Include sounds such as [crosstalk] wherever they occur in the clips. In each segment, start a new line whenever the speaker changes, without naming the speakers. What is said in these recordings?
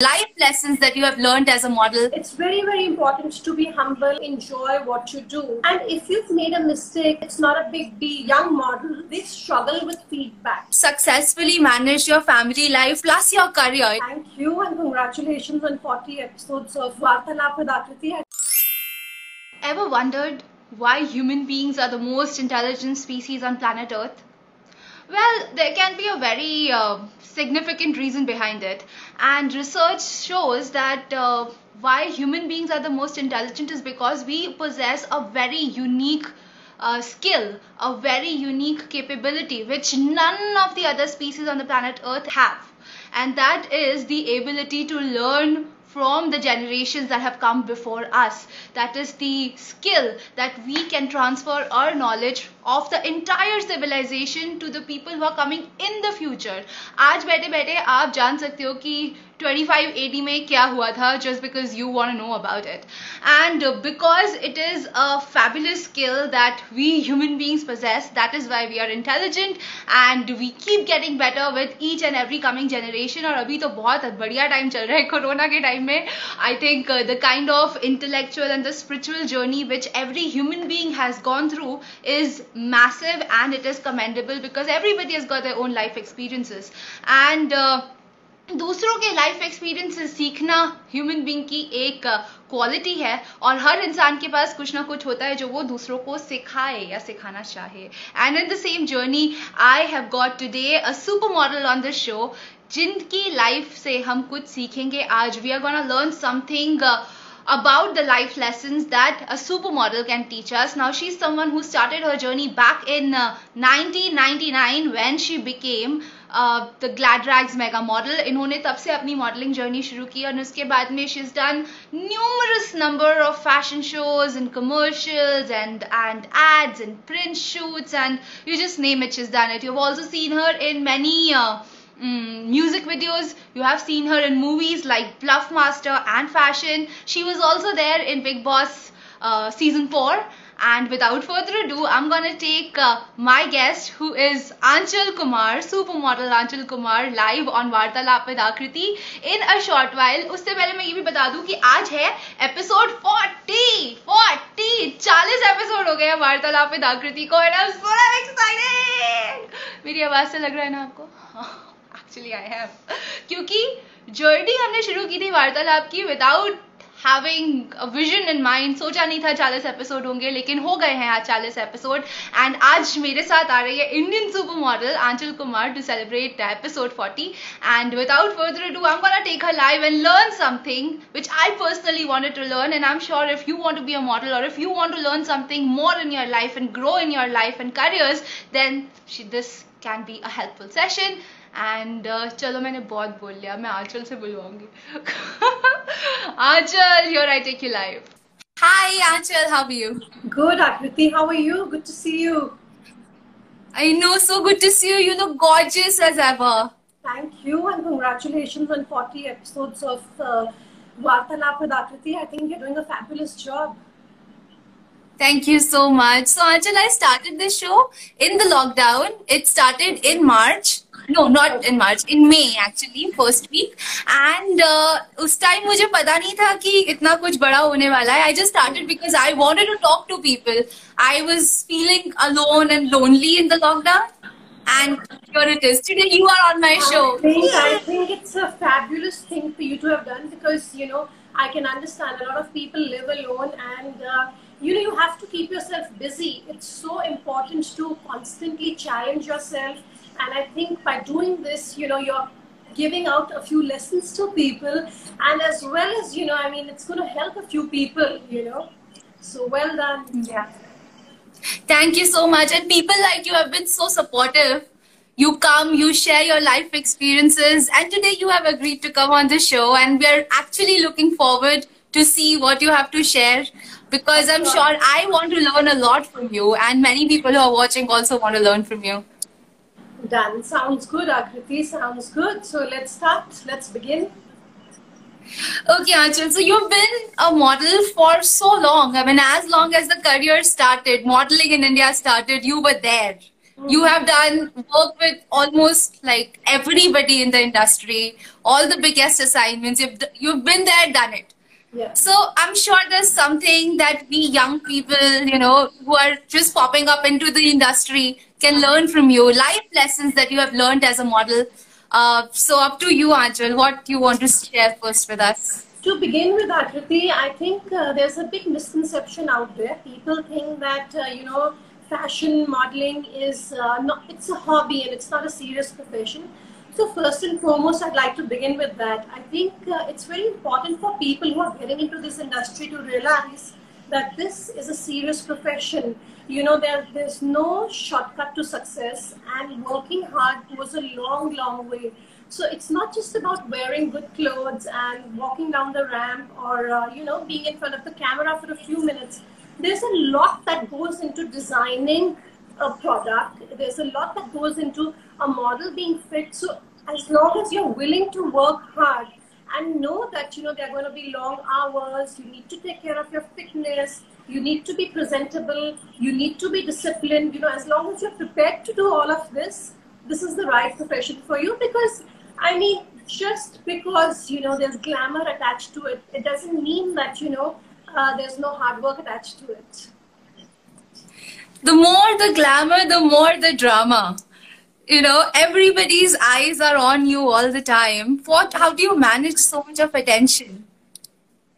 life lessons that you have learned as a model?
It's very, very important to be humble, enjoy what you do. And if you've made a mistake, it's not a big deal. Young model, they struggle with feedback.
Successfully manage your family life plus your career.
Thank you and congratulations on 40 episodes of Vartalap with Akriti.
Ever wondered why human beings are the most intelligent species on planet Earth? Well, there can be a very uh, significant reason behind it. And research shows that uh, why human beings are the most intelligent is because we possess a very unique uh, skill, a very unique capability, which none of the other species on the planet Earth have. And that is the ability to learn from the generations that have come before us. That is the skill that we can transfer our knowledge of the entire civilization to the people who are coming in the future. आज बैठे बैठे आप जान सकते हो कि 25 AD में क्या हुआ था just because you want know about it and because it is a fabulous skill that we human beings progress that is why we are intelligent and we keep getting better with each and every coming generation और अभी तो बहुत बढ़िया time चल रहा है corona के time में. I think the kind of intellectual and the spiritual journey which every human being has gone through is massive and it is commendable because everybody has got the own life experiences and दूसरों के life experience सीखना human being की एक quality है और हर इंसान के पास कुछ ना कुछ होता है जो वो दूसरों को सिखाए या सिखाना चाहे and in the same journey I have got today a super model on the show जिनकी लाइफ से हम कुछ सीखेंगे आज we are gonna learn something about the life lessons that a supermodel can teach us. Now, she's someone who started her journey back in uh, 1999 when she became the Gladrags mega model इन्होंने तब से अपनी modelling journey शुरू की और उसके बाद में she is done numerous number of fashion shows and commercials and and ads and print shoots and you just name it is done it you also seen her in many music videos. You have seen her in movies like Bluff Master and Fashion. She was also there in Big Boss uh, season And without further ado, I'm gonna take uh, my guest who is Anchal Kumar, supermodel Anchal Kumar, live on Vartalap with Akriti in a short while. उससे पहले मैं ये भी बता दूँ कि आज है एपिसोड 40 40 40 एपिसोड हो गए हैं वार्तालाप विद आकृति को and I am so excited मेरी आवाज़ से लग रहा है ना आपको एक्चुअली आई हैव क्योंकि जर्नी हमने शुरू की थी वार्तालाप की without having vision in mind सोचा नहीं था चालीस एपिसोड होंगे, लेकिन हो गए हैं आज चालीस एपिसोड एंड आज मेरे साथ आ रही है Indian super model Aanchal Kumar to celebrate episode 40 and without further do I वाला take a live and learn something which I personally wanted to learn and I am sure if you want to be a model और if you want to learn something more in your life and grow in your life and careers then this can be a helpful session and uh, चलो मैंने बहुत बोल लिया मैं आंचल से बुलवाऊँगी Anchal your I take you live
Hi, Anchal. How are you?
Good, Akriti. How are you? Good to see you.
I know. So good to see you. You look gorgeous as ever.
Thank you and congratulations on 40 episodes of uh, Vartalap with Akriti. I think you're doing a fabulous job.
Thank you so much. So, Anchal, I started this show in the lockdown. It started in March. No not in March in may actually first week and उस time मुझे पता नहीं था कि इतना कुछ बड़ा होने वाला है I just started because I wanted to talk to people I was feeling alone and lonely in the lockdown and here it is. Today you are on my show.
I think, I think it's a fabulous thing for you to have done because, you know, I can understand a lot of people live alone and, uh, you know, you have to keep yourself busy. It's so important to constantly challenge yourself and I think by doing this, you know, you're giving out a few lessons to people, and as well as, you know, I mean, it's going to help a few people, you know. So well done.
Yeah. Thank you so much. And people like you have been so supportive. You come, you share your life experiences, and today you have agreed to come on the show, and we are actually looking forward to see what you have to share because I'm sure I want to learn a lot from you, and many people who are watching also want to learn from you.
Done. Sounds good, Akriti. Sounds good. So let's start. Let's begin.
Okay, Anchal. So you've been a model for so long. I mean, as long as the career started, modeling in India started, you were there.
You have done work with almost like everybody in the industry, all the biggest assignments. You've, you've been there, done it.
Yeah.
So I'm sure there's something that we young people, you know, who are just popping up into the industry can learn from you. Life lessons that you have learned as a model. Uh, so up to you, Aanchal. What you want to share first with us?
To begin with, Akriti, I think uh, there's a big misconception out there. People think that uh, you know fashion modeling is uh, not it's a hobby and it's not a serious profession so first and foremost, I'd like to begin with that. I think uh, it's very important for people who are getting into this industry to realize that this is a serious profession. You know, there, there's no shortcut to success and working hard goes a long, long way. So it's not just about wearing good clothes and walking down the ramp or, uh, you know, being in front of the camera for a few minutes. There's a lot that goes into designing a product. There's a lot that goes into a model being fit. So as long as you're willing to work hard and know that you know there are going to be long hours you need to take care of your fitness you need to be presentable you need to be disciplined you know as long as you're prepared to do all of this this is the right profession for you. Because i mean just because you know there's glamour attached to it it doesn't mean that you know uh, there's no hard work attached to it.
The more the glamour the more the drama you know everybody's eyes are on you all the time. What how do you manage so much of attention?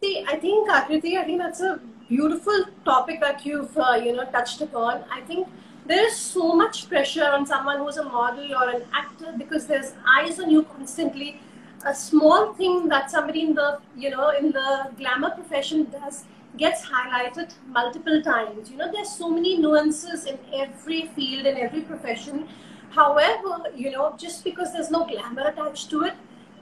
See i think akriti i think that's a beautiful topic that you've uh, you know touched upon. I think there's so much pressure on someone who's a model or an actor because there's eyes on you constantly. A small thing that somebody in the you know in the glamour profession does gets highlighted multiple times. You know there's so many nuances in every field in every profession However, you know, just because there's no glamour attached to it,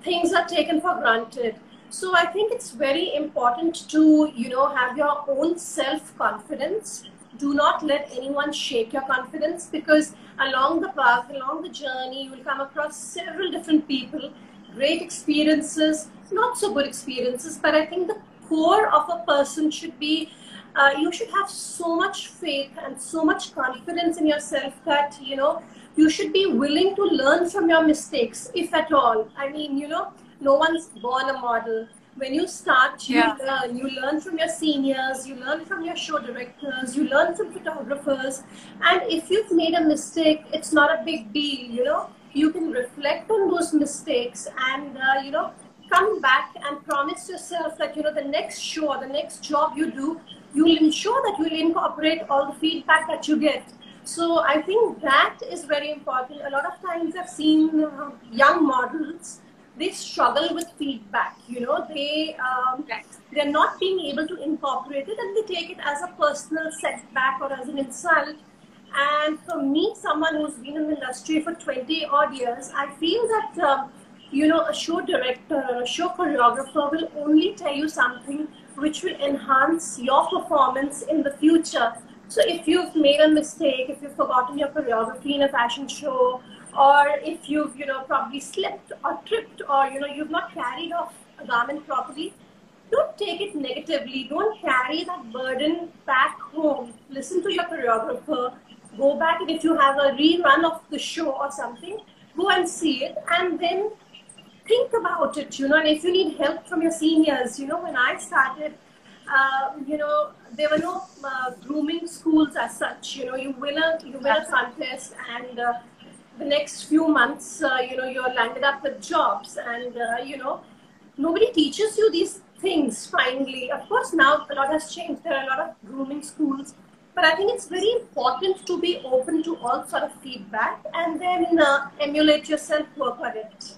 things are taken for granted. So I think it's very important to, you know, have your own self-confidence. Do not let anyone shake your confidence because along the path, along the journey, you will come across several different people, great experiences, not so good experiences, but I think the core of a person should be uh, you should have so much faith and so much confidence in yourself that you know you should be willing to learn from your mistakes, if at all. I mean, you know, no one's born a model. When you start, you,
yeah.
learn, you learn from your seniors, you learn from your show directors, you learn from photographers. And if you've made a mistake, it's not a big deal, you know. You can reflect on those mistakes and, uh, you know, come back and promise yourself that, you know, the next show or the next job you do, you'll ensure that you'll incorporate all the feedback that you get so I think that is very important. A lot of times I've seen uh, young models, they struggle with feedback. You know, they um, they're not being able to incorporate it, and they take it as a personal setback or as an insult. And for me, someone who's been in the industry for 20 odd years, I feel that um, you know a show director or a show choreographer will only tell you something which will enhance your performance in the future so if you've made a mistake, if you've forgotten your choreography in a fashion show, or if you've, you know, probably slipped or tripped or, you know, you've not carried off a garment properly, don't take it negatively. Don't carry that burden back home. Listen to your choreographer. Go back and if you have a rerun of the show or something, go and see it and then think about it, you know, and if you need help from your seniors, you know, when I started, uh, you know, there were no uh, grooming schools as such. You know, you win a you win a contest, and uh, the next few months, uh, you know, you're landed up with jobs, and uh, you know, nobody teaches you these things. Finally, of course, now a lot has changed. There are a lot of grooming schools. But I think it's very important to be open to all sort of feedback and then emulate yourself, work on it.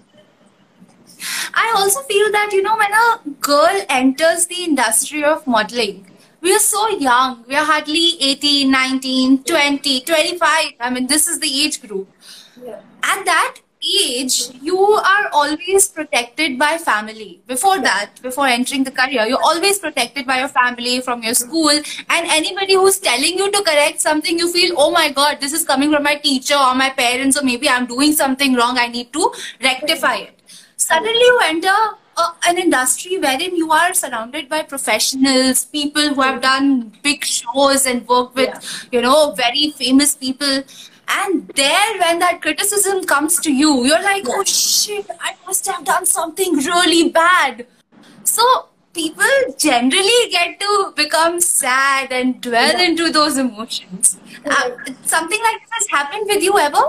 I also feel that, you know, when a girl enters the industry of modeling, we are so young. We are hardly 18, 19, 20, 25. I mean, this is the age group.
Yeah.
At that age, you are always protected by family. Before that, before entering the career, you're always protected by your family, from your school, and anybody who's telling you to correct something, you feel, oh my god, this is coming from my teacher or my parents, or maybe I'm doing something wrong, I need to rectify it suddenly you enter uh, an industry wherein you are surrounded by professionals, people who have done big shows and worked with,
yeah.
you know, very famous people. And there, when that criticism comes to you, you're like, oh shit, I must have done something really bad. So people generally get to become sad and dwell
Yeah.
into those emotions. Uh, something like this has happened with you ever?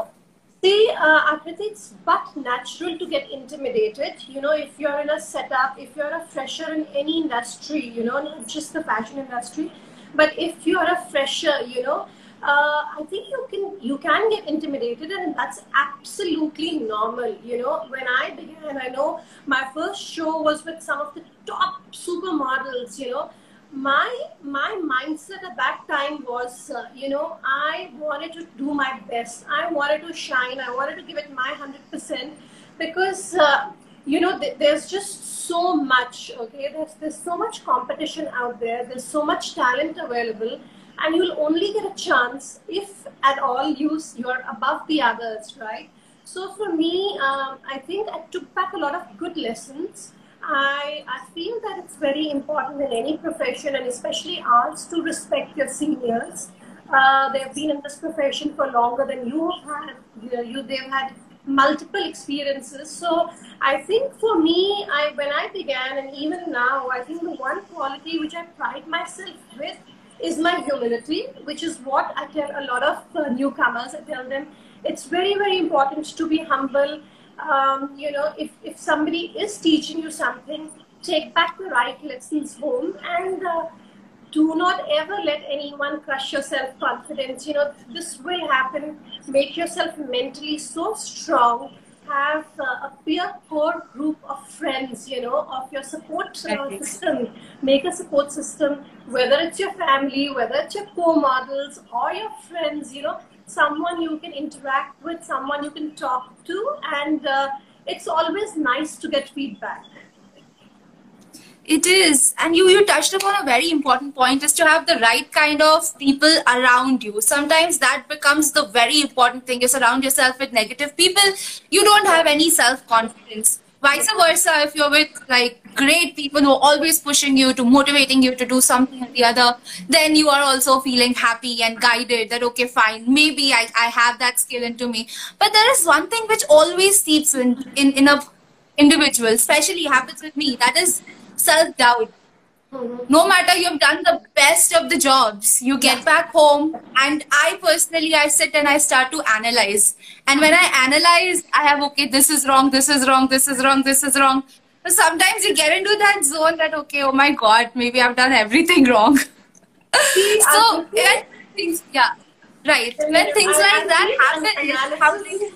See, uh, Akriti, it's but natural to get intimidated. You know, if you're in a setup, if you're a fresher in any industry, you know, not just the fashion industry, but if you're a fresher, you know, uh, I think you can you can get intimidated, and that's absolutely normal. You know, when I began, and I know my first show was with some of the top supermodels. You know, my my mindset at that time was uh, you know i wanted to do my best. I wanted to shine. I wanted to give it my 100% because uh, you know th- there's just so much okay? There's there's so much competition out there. There's so much talent available. And you'll only get a chance if at all you you're above the others right? So for me um, i think i took back a lot of good lessons I, I feel that it's very important in any profession and especially arts to respect your seniors. Uh, they've been in this profession for longer than you have had. You they've had multiple experiences. So I think for me, I when I began and even now, I think the one quality which I pride myself with is my humility, which is what I tell a lot of uh, newcomers. I tell them it's very, very important to be humble um, you know, if, if somebody is teaching you something, take back the right lessons home and uh, do not ever let anyone crush your self confidence. You know, this will happen. Make yourself mentally so strong. Have uh, a peer core group of friends, you know, of your support uh, system. Make a support system, whether it's your family, whether it's your co models or your friends, you know, someone you can interact with, someone you can talk to, and uh, it's always nice to get feedback.
It is. And you, you touched upon a very important point is to have the right kind of people around you. Sometimes that becomes the very important thing. You surround yourself with negative people, you don't have any self confidence. Vice versa, if you're with like great people who are always pushing you to motivating you to do something or the other, then you are also feeling happy and guided that okay, fine, maybe I, I have that skill into me. But there is one thing which always seeps in in, in a individual, especially happens with me, that is self doubt. No matter you've done the best of the jobs, you get back home, and I personally, I sit and I start to analyze. And when I analyze, I have okay, this is wrong, this is wrong, this is wrong, this is wrong. So sometimes you get into that zone that okay, oh my god, maybe I've done everything wrong.
See, [laughs]
so when things, yeah, right. When things
I- I
like that happen,
analysis-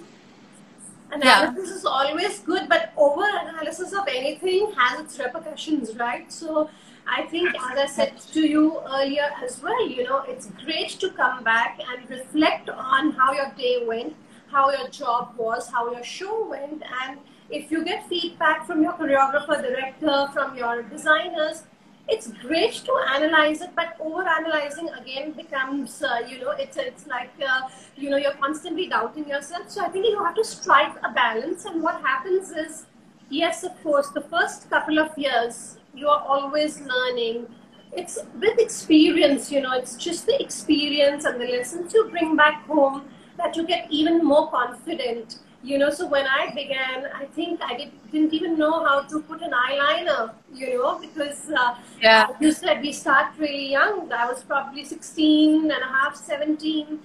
Analysis is always good, but over analysis of anything has its repercussions, right? So I think, as I said to you earlier as well, you know, it's great to come back and reflect on how your day went, how your job was, how your show went, and if you get feedback from your choreographer, director, from your designers, it's great to analyze it, but over analyzing again becomes, uh, you know, it's it's like, uh, you know, you're constantly doubting yourself. So I think you have to strike a balance. And what happens is, yes, of course, the first couple of years you are always learning. It's with experience, you know, it's just the experience and the lessons you bring back home that you get even more confident. You know, so when I began, I think I did, didn't even know how to put an eyeliner, you know, because uh,
Yeah.
you said we start really young. I was probably 16 and a half, 17,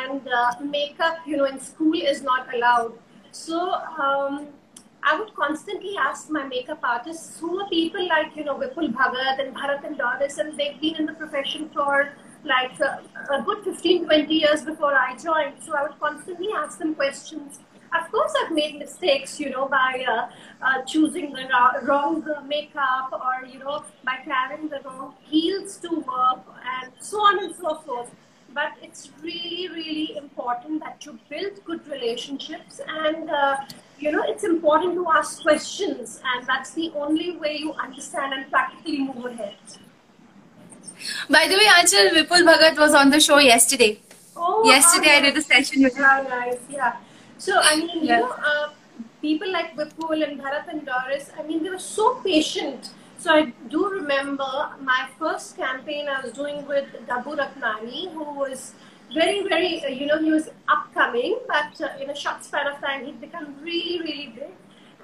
and uh, makeup, you know, in school is not allowed. So um, I would constantly ask my makeup artists who are people like, you know, Vipul Bhagat and Bharat and Doris, and they've been in the profession for like uh, a good 15, 20 years before I joined. So I would constantly ask them questions. Of course, I've made mistakes, you know, by uh, uh, choosing the wrong makeup or, you know, by carrying the wrong heels to work and so on and so forth. But it's really, really important that you build good relationships and, uh, you know, it's important to ask questions and that's the only way you understand and practically move ahead.
By the way, Anchal, Vipul Bhagat was on the show yesterday.
Oh,
Yesterday I did a session with him.
How nice, yeah. So I mean, you know, uh, people like Vipul and Bharat and Doris, I mean, they were so patient. So I do remember my first campaign I was doing with Dabboo Ratnani, who was very, very, uh, you know, he was upcoming, but uh, in a short span of time, he'd become really, really big.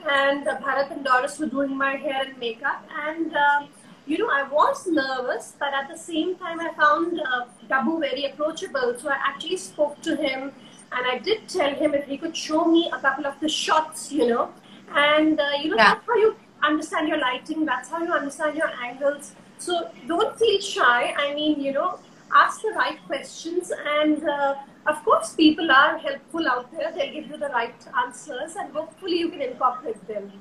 And uh, Bharat and Doris were doing my hair and makeup. And, um, you know, I was nervous, but at the same time, I found uh, Dabboo very approachable. So I actually spoke to him and I did tell him if he could show me a couple of the shots, you know. And, uh, you know, yeah. that's how you understand your lighting, that's how you understand your angles. So don't feel shy. I mean, you know, ask the right questions and uh, of course people are helpful out there they'll give you the right answers and hopefully you can incorporate them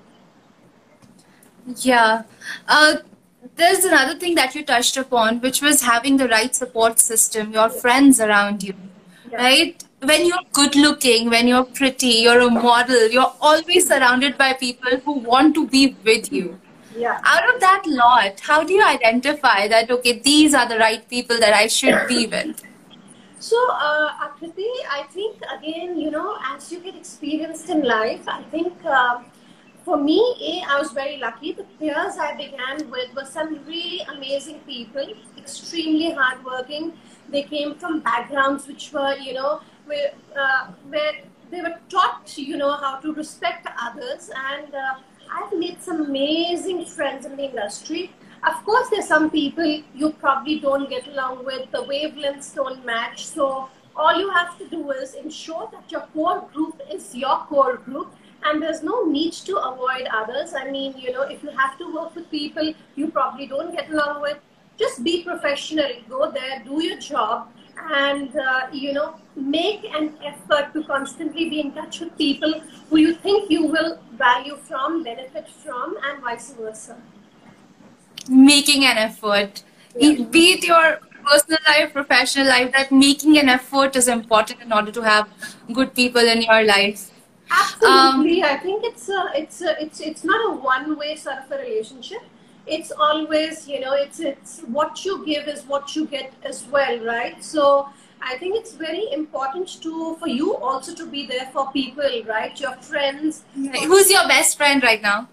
yeah uh, there's another thing that you touched upon which was having the right support system your friends around you yeah. right when you're good looking when you're pretty you're a model you're always surrounded by people who want to be with you
yeah.
Out of that lot, how do you identify that, okay, these are the right people that I should be with?
So, uh, Akriti, I think again, you know, as you get experienced in life, I think uh, for me, A, I was very lucky. The peers I began with were some really amazing people, extremely hardworking. They came from backgrounds which were, you know, where, uh, where they were taught, you know, how to respect others and uh, I've made some amazing friends in the industry. Of course, there's some people you probably don't get along with, the wavelengths don't match. So all you have to do is ensure that your core group is your core group and there's no need to avoid others. I mean, you know, if you have to work with people you probably don't get along with, just be professional, go there, do your job, and uh, you know make an effort to constantly be in touch with people who you think you will value from benefit from and vice versa.
Making an effort. Yeah. be it your personal life professional life that making an effort is important in order to have good people in your life.
Absolutely. Um, i think it's a, it's a, it's it's not a one way sort of a relationship it's always you know it's it's what you give is what you get as well right so i think it's very important to for you also to be there for people right your friends
who's your best friend right now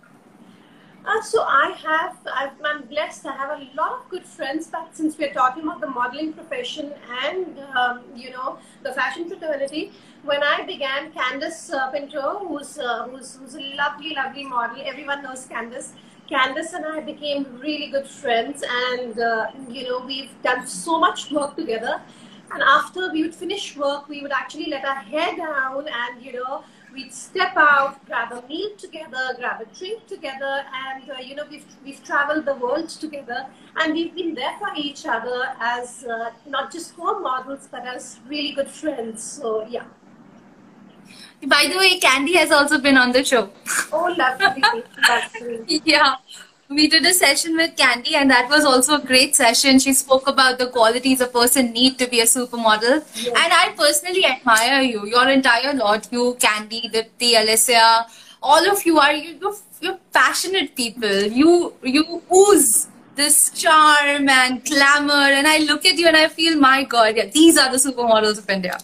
uh, so I have, i am blessed. I have a lot of good friends. But since we're talking about the modeling profession and um, you know the fashion fraternity, when I began, Candice uh, Pinto, who's, uh, who's who's a lovely, lovely model. Everyone knows Candice. Candice and I became really good friends, and uh, you know we've done so much work together. And after we would finish work, we would actually let our hair down, and you know we'd step out, grab a meal together, grab a drink together, and uh, you know we've we've traveled the world together, and we've been there for each other as uh, not just co-models but as really good friends. So yeah.
By the way, Candy has also been on the show.
Oh, lovely. lovely. [laughs]
yeah. We did a session with Candy, and that was also a great session. She spoke about the qualities a person need to be a supermodel. Yes. And I personally admire you. Your entire lot, you, Candy, Dipti, Alicia, all of you are you, you're, you're passionate people. You you ooze this charm and glamour, and I look at you and I feel, my God, yeah, these are the supermodels of India.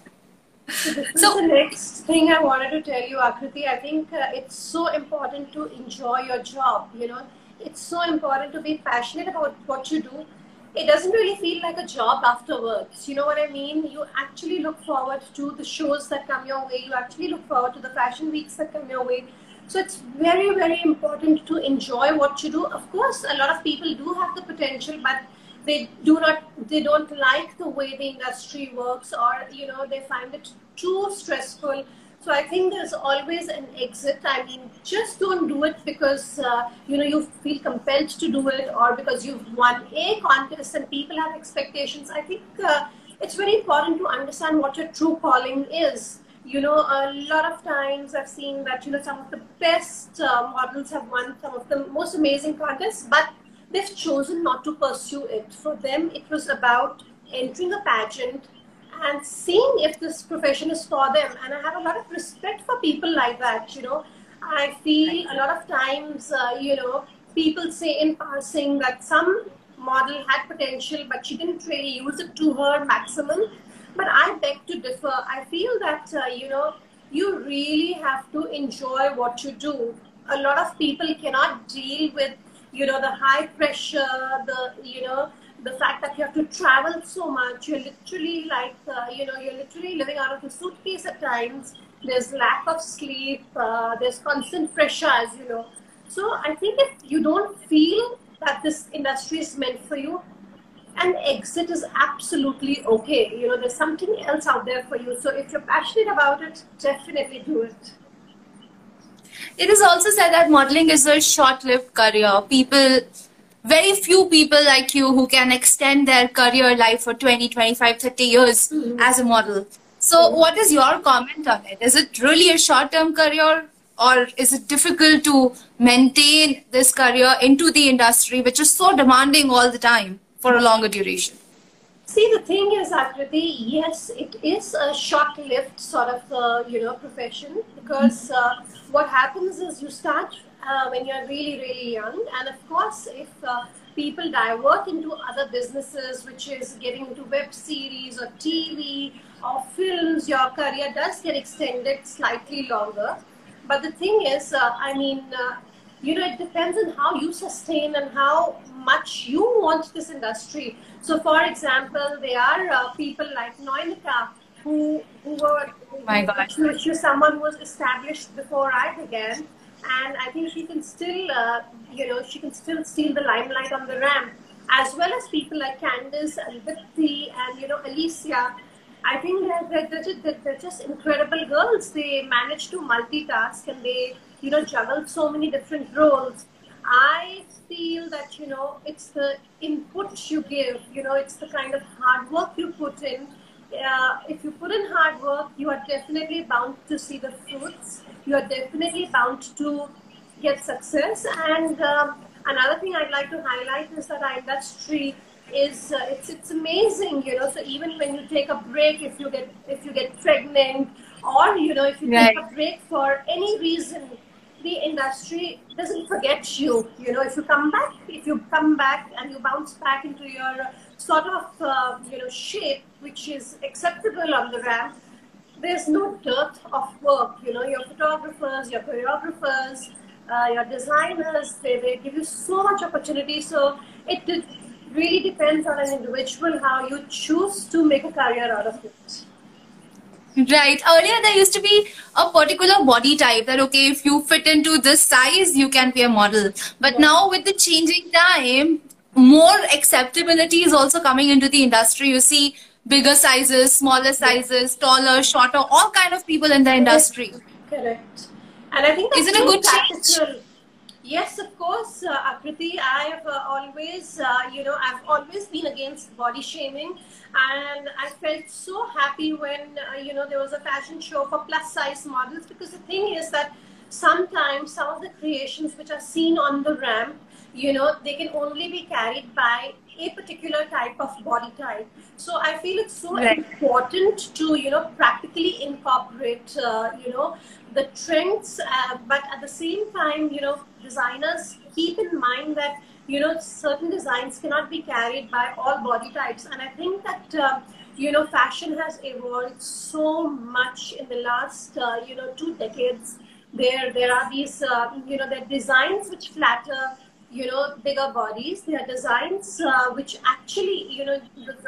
[laughs]
So so, the next thing I wanted to tell you, Akriti. I think uh, it's so important to enjoy your job. You know, it's so important to be passionate about what you do. It doesn't really feel like a job afterwards. You know what I mean? You actually look forward to the shows that come your way. You actually look forward to the fashion weeks that come your way. So it's very, very important to enjoy what you do. Of course, a lot of people do have the potential, but they do not they don't like the way the industry works or you know they find it too stressful. So i think there's always an exit. I mean just don't do it because uh, you know you feel compelled to do it or because you've won a contest and people have expectations. I think uh, it's very important to understand what your true calling is. You know a lot of times i've seen that you know some of the best uh, models have won some of the most amazing contests but they've chosen not to pursue it. For them, it was about entering a pageant and seeing if this profession is for them. And I have a lot of respect for people like that. You know, I feel a lot of times, uh, you know, people say in passing that some model had potential, but she didn't really use it to her maximum. But I beg to differ. I feel that, uh, you know, you really have to enjoy what you do. A lot of people cannot deal with you know the high pressure the you know the fact that you have to travel so much, you're literally like, uh, you know, you're literally living out of a suitcase at times. There's lack of sleep. Uh, there's constant pressure, as you know. So I think if you don't feel that this industry is meant for you, an exit is absolutely okay. You know, there's something else out there for you. So if you're passionate about it, definitely do it.
It is also said that modeling is a short-lived career. People very few people like you who can extend their career life for 20, 25, 30 years mm-hmm. as a model. So, what is your comment on it? Is it really a short term career, or is it difficult to maintain this career into the industry, which is so demanding all the time for a longer duration?
See, the thing is, Akriti, yes, it is a short-lived sort of, uh, you know, profession because uh, what happens is you start uh, when you're really, really young. And of course, if uh, people divert into other businesses, which is getting into web series or TV or films, your career does get extended slightly longer. But the thing is, uh, I mean, uh, you know, it depends on how you sustain and how much you want this industry. So, for example, there are uh, people like Noyonika who, who were,
My gosh.
Someone who was established before I began and I think she can still, uh, you know, she can still steal the limelight on the ramp, as well as people like Candice and Dipti and you know Alicia. I think they're, they're, just, they're just incredible girls. They manage to multitask and they, you know, juggle so many different roles. I feel that you know it's the input you give. You know, it's the kind of hard work you put in. Uh, if you put in hard work, you are definitely bound to see the fruits you are definitely bound to get success. And um, another thing I'd like to highlight is that our industry is uh, it's it's amazing, you know. So even when you take a break, if you get if you get pregnant, or you know if you right. take a break for any reason, the industry doesn't forget you. You know, if you come back, if you come back and you bounce back into your sort of uh, you know shape, which is acceptable on the ramp, there's no dearth of work. You know, your photographers, your choreographers, uh, your designers, they, they give you so much opportunity. So it, really depends on an individual how you choose to make a career out of it.
Right. Earlier, there used to be a particular body type that, okay, if you fit into this size, you can be a model. But yeah. now, with the changing time, more acceptability is also coming into the industry. You see bigger sizes, smaller sizes, taller, shorter, all kind of people in the industry.
Correct. And I think
is it a good change?
Yes, of course, uh, Akriti. I have uh, always, uh, you know, I've always been against body shaming, and I felt so happy when, uh, you know, there was a fashion show for plus size models because the thing is that sometimes some of the creations which are seen on the ramp, you know, they can only be carried by a particular type of body type. So I feel it's so right. important to you know practically incorporate uh, you know the trends, uh, but at the same time you know designers keep in mind that you know certain designs cannot be carried by all body types, and I think that. Uh, you know, fashion has evolved so much in the last, uh, you know, two decades. There, there are these, uh, you know, there designs which flatter you know bigger bodies. They are designs uh, which actually you know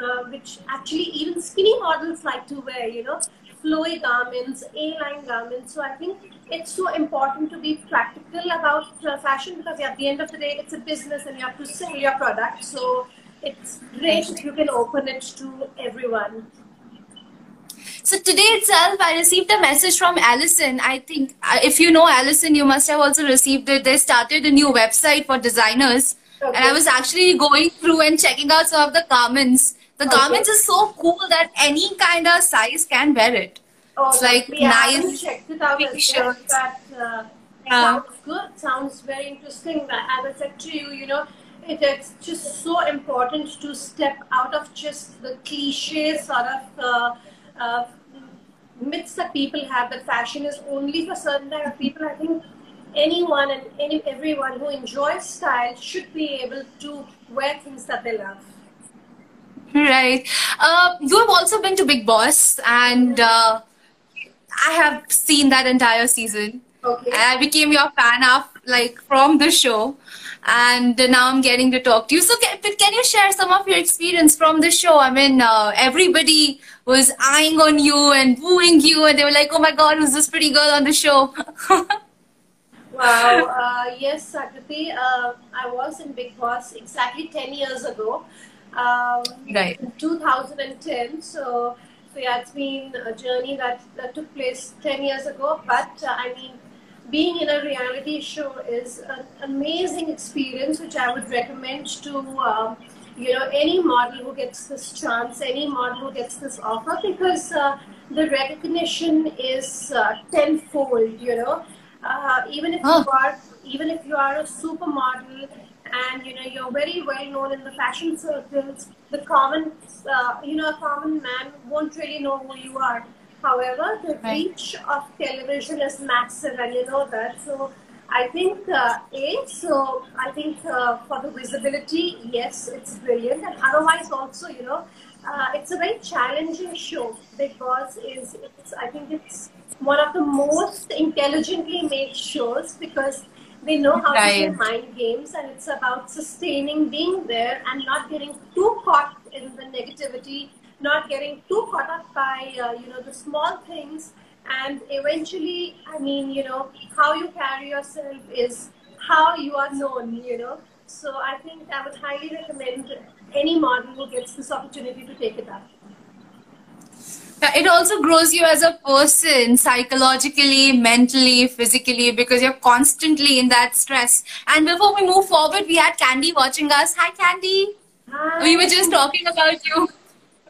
uh, which actually even skinny models like to wear you know flowy garments a-line garments. So i think it's so important to be practical about uh, fashion because at the end of the day it's a business and you have to sell your product. So it's great if you can open it to everyone
so today itself, I received a message from Allison. I think uh, if you know Allison, you must have also received it. They started a new website for designers. Okay. And I was actually going through and checking out some of the garments. The okay. garments is so cool that any kind of size can wear it.
Oh, it's like yeah, nice. checked it out as well, but uh, yeah. sounds good. Sounds very interesting. As I said to you, you know, it, it's just so important to step out of just the cliche sort of uh, uh, myths that people have that fashion is only for certain type of people. I think anyone and any everyone who enjoys style should be able to wear things that they love.
Right. Uh, you have also been to Bigg Boss, and uh, I have seen that entire season.
Okay.
I became your fan of like from the show, and now I'm getting to talk to you. So, can, can you share some of your experience from the show? I mean, uh, everybody was eyeing on you and wooing you, and they were like, "Oh my God, who's this pretty girl on the show?" [laughs]
wow. Uh, yes, Sakriti. Uh, I was in Bigg Boss exactly ten years ago. Um,
right.
In 2010. So, so yeah, it's been a journey that, that took place 10 years ago. But uh, I mean, being in a reality show is an amazing experience, which I would recommend to um, you know any model who gets this chance, any model who gets this offer, because uh, the recognition is uh, tenfold. You know, uh, even if oh. you are even if you are a supermodel and you know you're very well known in the fashion circles, the common uh, you know a common man won't really know who you are However, the right. reach of television is massive, and you know that. So, I think uh, a so I think uh, for the visibility, yes, it's brilliant, and otherwise also, you know, uh, it's a very challenging show because is it's I think it's one of the most intelligently made shows because they know how right. to play mind games and it's about sustaining being there and not getting too caught in the negativity not getting too caught up by uh, you know the small things and eventually i mean you know how you carry yourself is how you are known you know. So i think i would highly recommend any model who gets this opportunity to take it up.
It also grows you as a person psychologically mentally physically because you're constantly in that stress. And before we move forward we had candy watching us. Hi candy.
Hi.
we were just talking about you.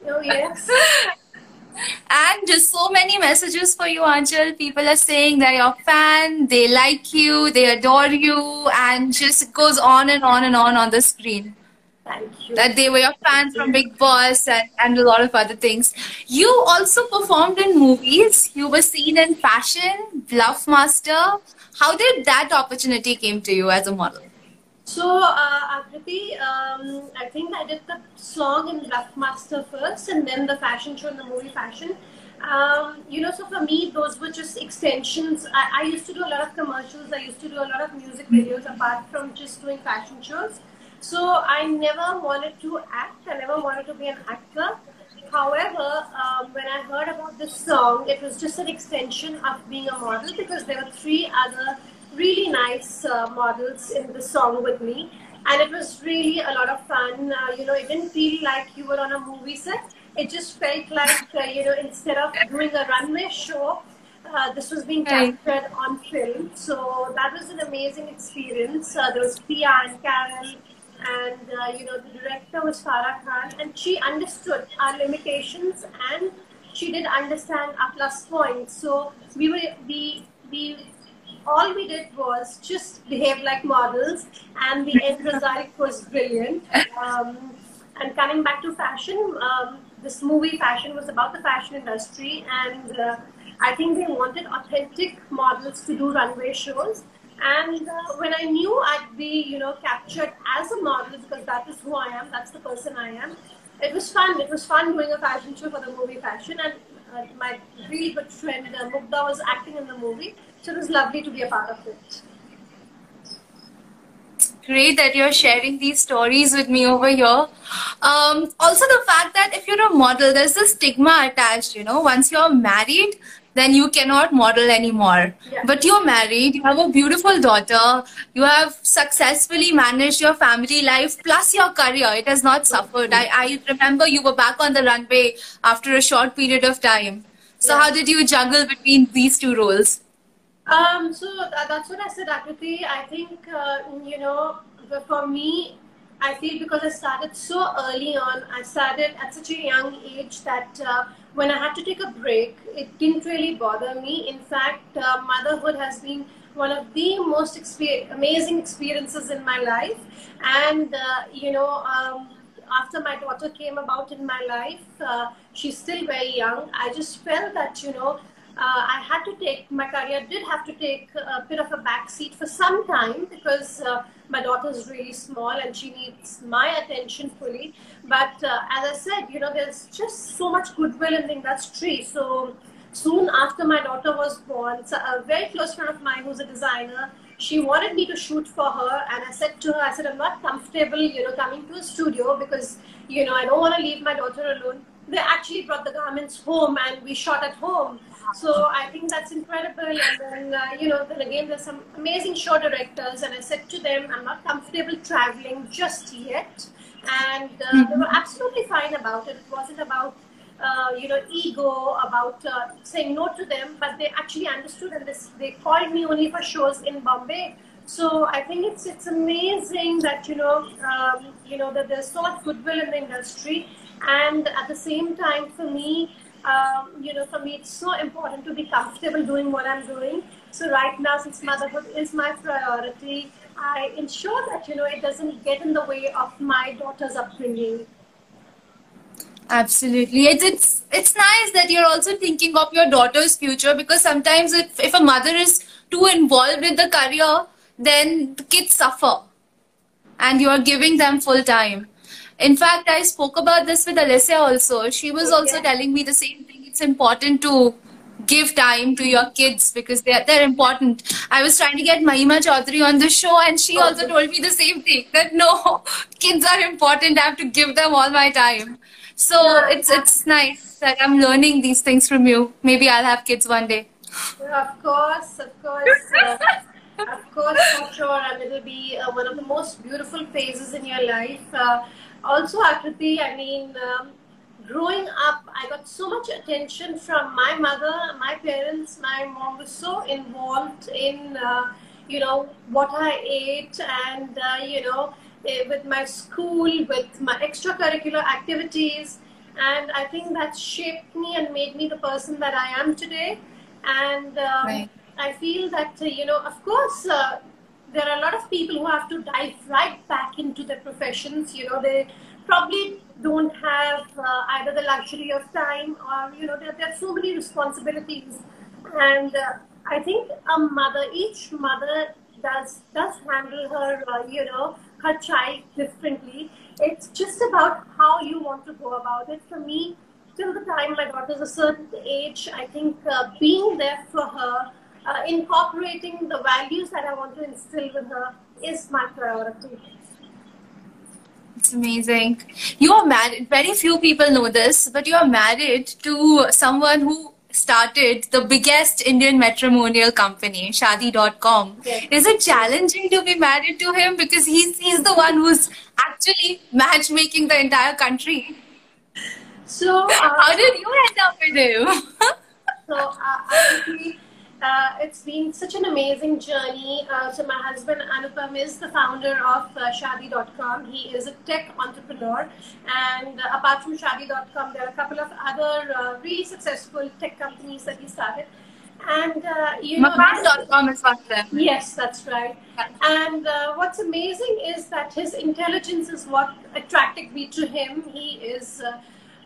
Oh, yes. [laughs]
and just so many messages for you, Aanchal. People are saying they're your fan, they like you, they adore you, and just goes on and on and on on the screen.
Thank you.
That they were your fans from Bigg Boss and, and a lot of other things. You also performed in movies. You were seen in fashion, Bluff Master. How did that opportunity came to you as a model?
So, uh, Akriti, um, I think I did the song in Bluffmaster first and then the fashion show in the movie fashion. Um, you know, so for me, those were just extensions. I, I, used to do a lot of commercials. I used to do a lot of music videos apart from just doing fashion shows. So I never wanted to act. I never wanted to be an actor. However, um, when I heard about this song, it was just an extension of being a model because there were three other really nice uh, models in the song with me. And it was really a lot of fun. Uh, you know, it didn't feel like you were on a movie set. It just felt like, uh, you know, instead of doing a runway show, uh, this was being captured on film. So that was an amazing experience. Uh, there was Pia and Carol, and uh, you know the director was Farah Khan, and she understood our limitations and she did understand our plus points. So we were we we all we did was just behave like models, and the end result was brilliant. Um, and coming back to fashion, um, this movie Fashion was about the fashion industry, and uh, I think they wanted authentic models to do runway shows. And uh, when I knew I'd be, you know, captured as a model because that is who I am, that's the person I am. It was fun. It was fun doing a fashion show for the movie Fashion, and uh, my really good friend uh, was acting in the movie. So it was lovely to be a part of it.
Great that you're sharing these stories with me over here. Um, also, the fact that if you're a model, there's a stigma attached. You know, once you're married, then you cannot model anymore.
Yeah.
But you're married, you have a beautiful daughter, you have successfully managed your family life plus your career. It has not suffered. I, I remember you were back on the runway after a short period of time. So, yeah. how did you juggle between these two roles?
Um, so th- that's what I said, Akriti. I think, uh, you know, for me, I feel because I started so early on, I started at such a young age that uh, when I had to take a break, it didn't really bother me. In fact, uh, motherhood has been one of the most exper- amazing experiences in my life. And, uh, you know, um, after my daughter came about in my life, uh, she's still very young. I just felt that, you know, uh, I had to take my career did have to take a bit of a back seat for some time because uh, my daughter is really small and she needs my attention fully. But uh, as I said, you know, there's just so much goodwill in the industry. So soon after my daughter was born, a very close friend of mine who's a designer she wanted me to shoot for her, and I said to her, I said, I'm not comfortable, you know, coming to a studio because, you know, I don't want to leave my daughter alone. They actually brought the garments home, and we shot at home. So I think that's incredible. And then, uh, you know, then again, there's some amazing show directors, and I said to them, I'm not comfortable traveling just yet. And uh, mm-hmm. they were absolutely fine about it. It wasn't about uh, you know, ego about uh, saying no to them, but they actually understood and this, they called me only for shows in Bombay. So I think it's it's amazing that you know um, you know that there's so much goodwill in the industry, and at the same time, for me, um, you know, for me, it's so important to be comfortable doing what I'm doing. So right now, since motherhood is my priority, I ensure that you know it doesn't get in the way of my daughter's upbringing.
Absolutely. It's, it's it's nice that you're also thinking of your daughter's future because sometimes if, if a mother is too involved in the career, then the kids suffer. And you are giving them full time. In fact, I spoke about this with Alicia also. She was also telling me the same thing. It's important to give time to your kids because they're, they're important. I was trying to get Mahima Chaudhary on the show and she also told me the same thing that no, [laughs] kids are important. I have to give them all my time. So yeah. it's it's nice that I'm learning these things from you. Maybe I'll have kids one day.
of course, of course. Uh, of course, for sure, and it'll be uh, one of the most beautiful phases in your life. Uh, also, Akriti, I mean, um, growing up, I got so much attention from my mother, my parents. My mom was so involved in, uh, you know, what I ate and, uh, you know, Eh, with my school, with my extracurricular activities. And I think that shaped me and made me the person that I am today. And um, right. I feel that, uh, you know, of course, uh, there are a lot of people who have to dive right back into their professions. You know, they probably don't have uh, either the luxury of time or, you know, there, there are so many responsibilities. And uh, I think a mother, each mother does does handle her, uh, you know, her child differently. It's just about how you want to go about it. For me, till the time my daughter's a certain age, I think uh, being there for her, uh, incorporating the values that I want to instill with her is my priority.
It's amazing. You are married. Very few people know this, but you are married to someone who started the biggest Indian matrimonial company, Shaadi.com. Yes. Is it challenging to be married to him because he's he's the one who's actually matchmaking the entire country?
So uh,
how did you end up with him? [laughs]
so uh, uh, it's been such an amazing journey. Uh, so my husband Anupam is the founder of uh, Shaadi.com. He is a tech entrepreneur, and uh, apart from Shaadi.com, there are a couple of other uh, really successful tech companies that he started. And uh, you know,
Makaan.com is one of them.
Yes, that's right. And uh, what's amazing is that his intelligence is what attracted me to him. He is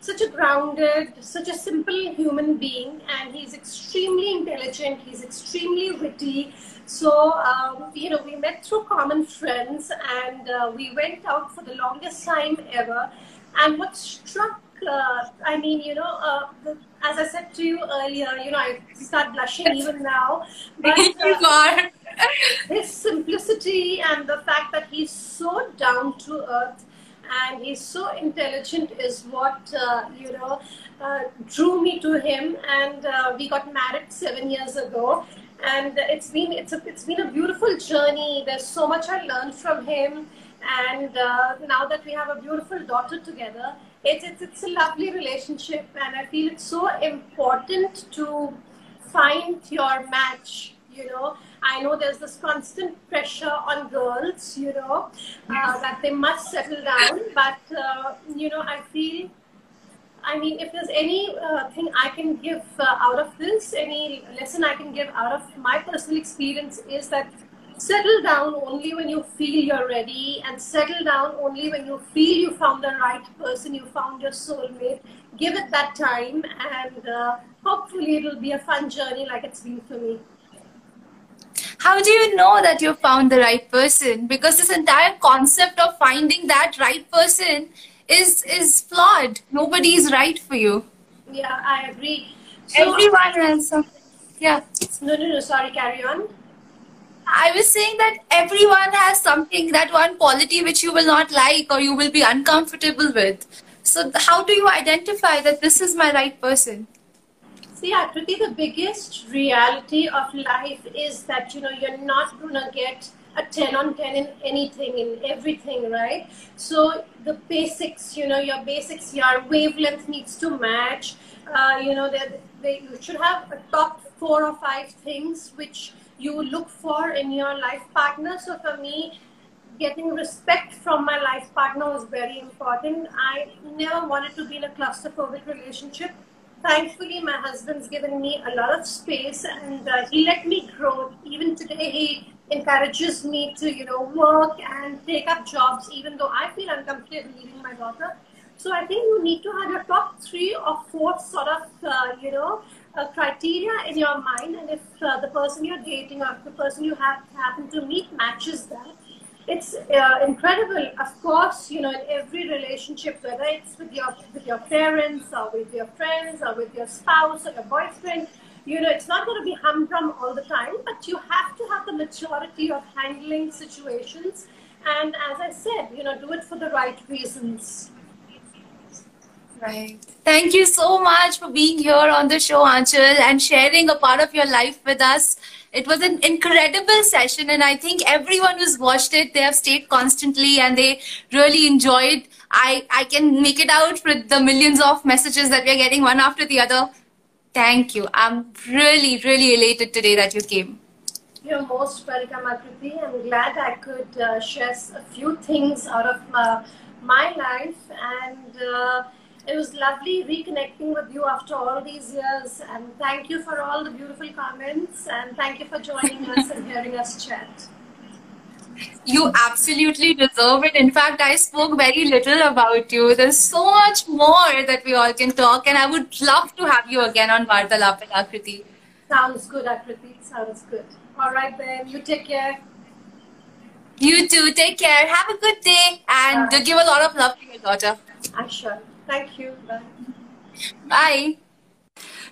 such a grounded, such a simple human being, and he's extremely intelligent. He's extremely witty. So, um, you know, we met through common friends, and uh, we went out for the longest time ever. And what struck, uh, I mean, you know, uh, the, as I said to you earlier, you know, I start blushing even now.
But [laughs] uh,
his simplicity and the fact that he's so down to earth and he's so intelligent is what uh, you know uh, drew me to him. And uh, we got married seven years ago. And it's been it's a it's been a beautiful journey. There's so much i learned from him. And uh, now that we have a beautiful daughter together it's, it's it's a lovely relationship. And i feel it's so important to find your match you know I know there's this constant pressure on girls, you know, uh, that they must settle down. But, uh, you know, I feel, I mean, if there's any uh, thing I can give uh, out of this, any lesson I can give out of my personal experience is that settle down only when you feel you're ready and settle down only when you feel you found the right person, you found your soulmate. Give it that time and uh, hopefully it'll be a fun journey like it's been for me
how do you know that you found the right person? Because this entire concept of finding that right person is is flawed. Nobody is right for you.
Yeah i agree.
So, everyone else? Yeah.
No no no sorry carry on.
I was saying that everyone has something, that one quality which you will not like or you will be uncomfortable with. So, how do you identify that this is my right person?
See, Akriti, the biggest reality of life is that you know you're not gonna get a 10 on 10 in anything, in everything, right? So the basics, you know, your basics, your wavelength needs to match. Uh, you know, that they, you should have a top four or five things which you look for in your life partner. So for me, getting respect from my life partner was very important. I never wanted to be in a claustrophobic relationship. Thankfully, my husband's given me a lot of space and uh, he let me grow. Even today, he encourages me to, you know, work and take up jobs, even though I feel uncomfortable leaving my daughter. So I think you need to have your top three or four sort of, uh, you know, uh, criteria in your mind. And if uh, the person you're dating or the person you have happen to meet matches that, it's uh, incredible. Of course, you know, in every relationship, whether it's with your with your parents or with your friends or with your spouse or your boyfriend, you know, it's not going to be humdrum all the time, but you have to have the maturity of handling situations. And as I said, you know, do it for the right reasons.
Right. Thank you so much for being here on the show, Aanchal, and sharing a part of your life with us. It was an incredible session, and I think everyone who's watched it, they have stayed constantly and they really enjoyed. I, I can make it out with the millions of messages that we are getting one after the other. Thank you. I'm really, really elated today that you came.
You're most welcome, Akriti. I'm glad I could uh, share a few things out of my, my life and. Uh, it was lovely reconnecting with you after all these years. And thank you for all the beautiful comments. And thank you for joining us and hearing us chat.
You absolutely deserve it. In fact, I spoke very little about you. There's so much more that we all can talk, and I would love to have you again on Vartalap and Akriti.
Sounds good, Akriti. Sounds good. All right, then. You take care.
You too. Take care. Have a good day, and right. give a lot of love to your daughter.
Ah, I shall. Thank you. Bye.
Bye.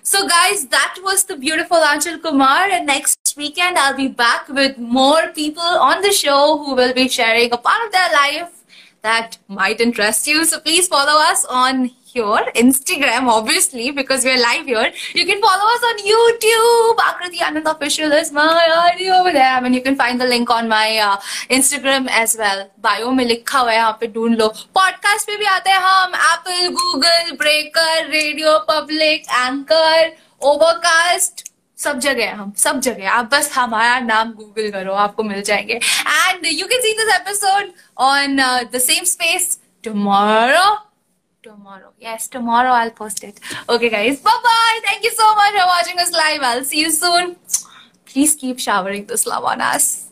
So guys, that was the beautiful Aanchal Kumar and next weekend I'll be back with more people on the show who will be sharing a part of their life that might interest you. So please follow us on here, Instagram, obviously, because we're live here. You can follow us on YouTube. Akriti Anand Official is my ID over there. I mean, you can find the link on my uh, Instagram as well. Bio में लिखा हुआ है यहाँ पे ढूंढ लो podcast पे भी आते हैं हम Apple Google Breaker RadioPublic Anchor Overcast सब जगह हम सब जगह आप बस हमारा नाम गूगल करो आपको मिल जाएँगे and you can see this episode on the same space tomorrow tomorrow. Yes, tomorrow I'll post it. Okay, guys. Bye bye. Thank you so much for watching us live. I'll see you soon. Please keep showering this love on us.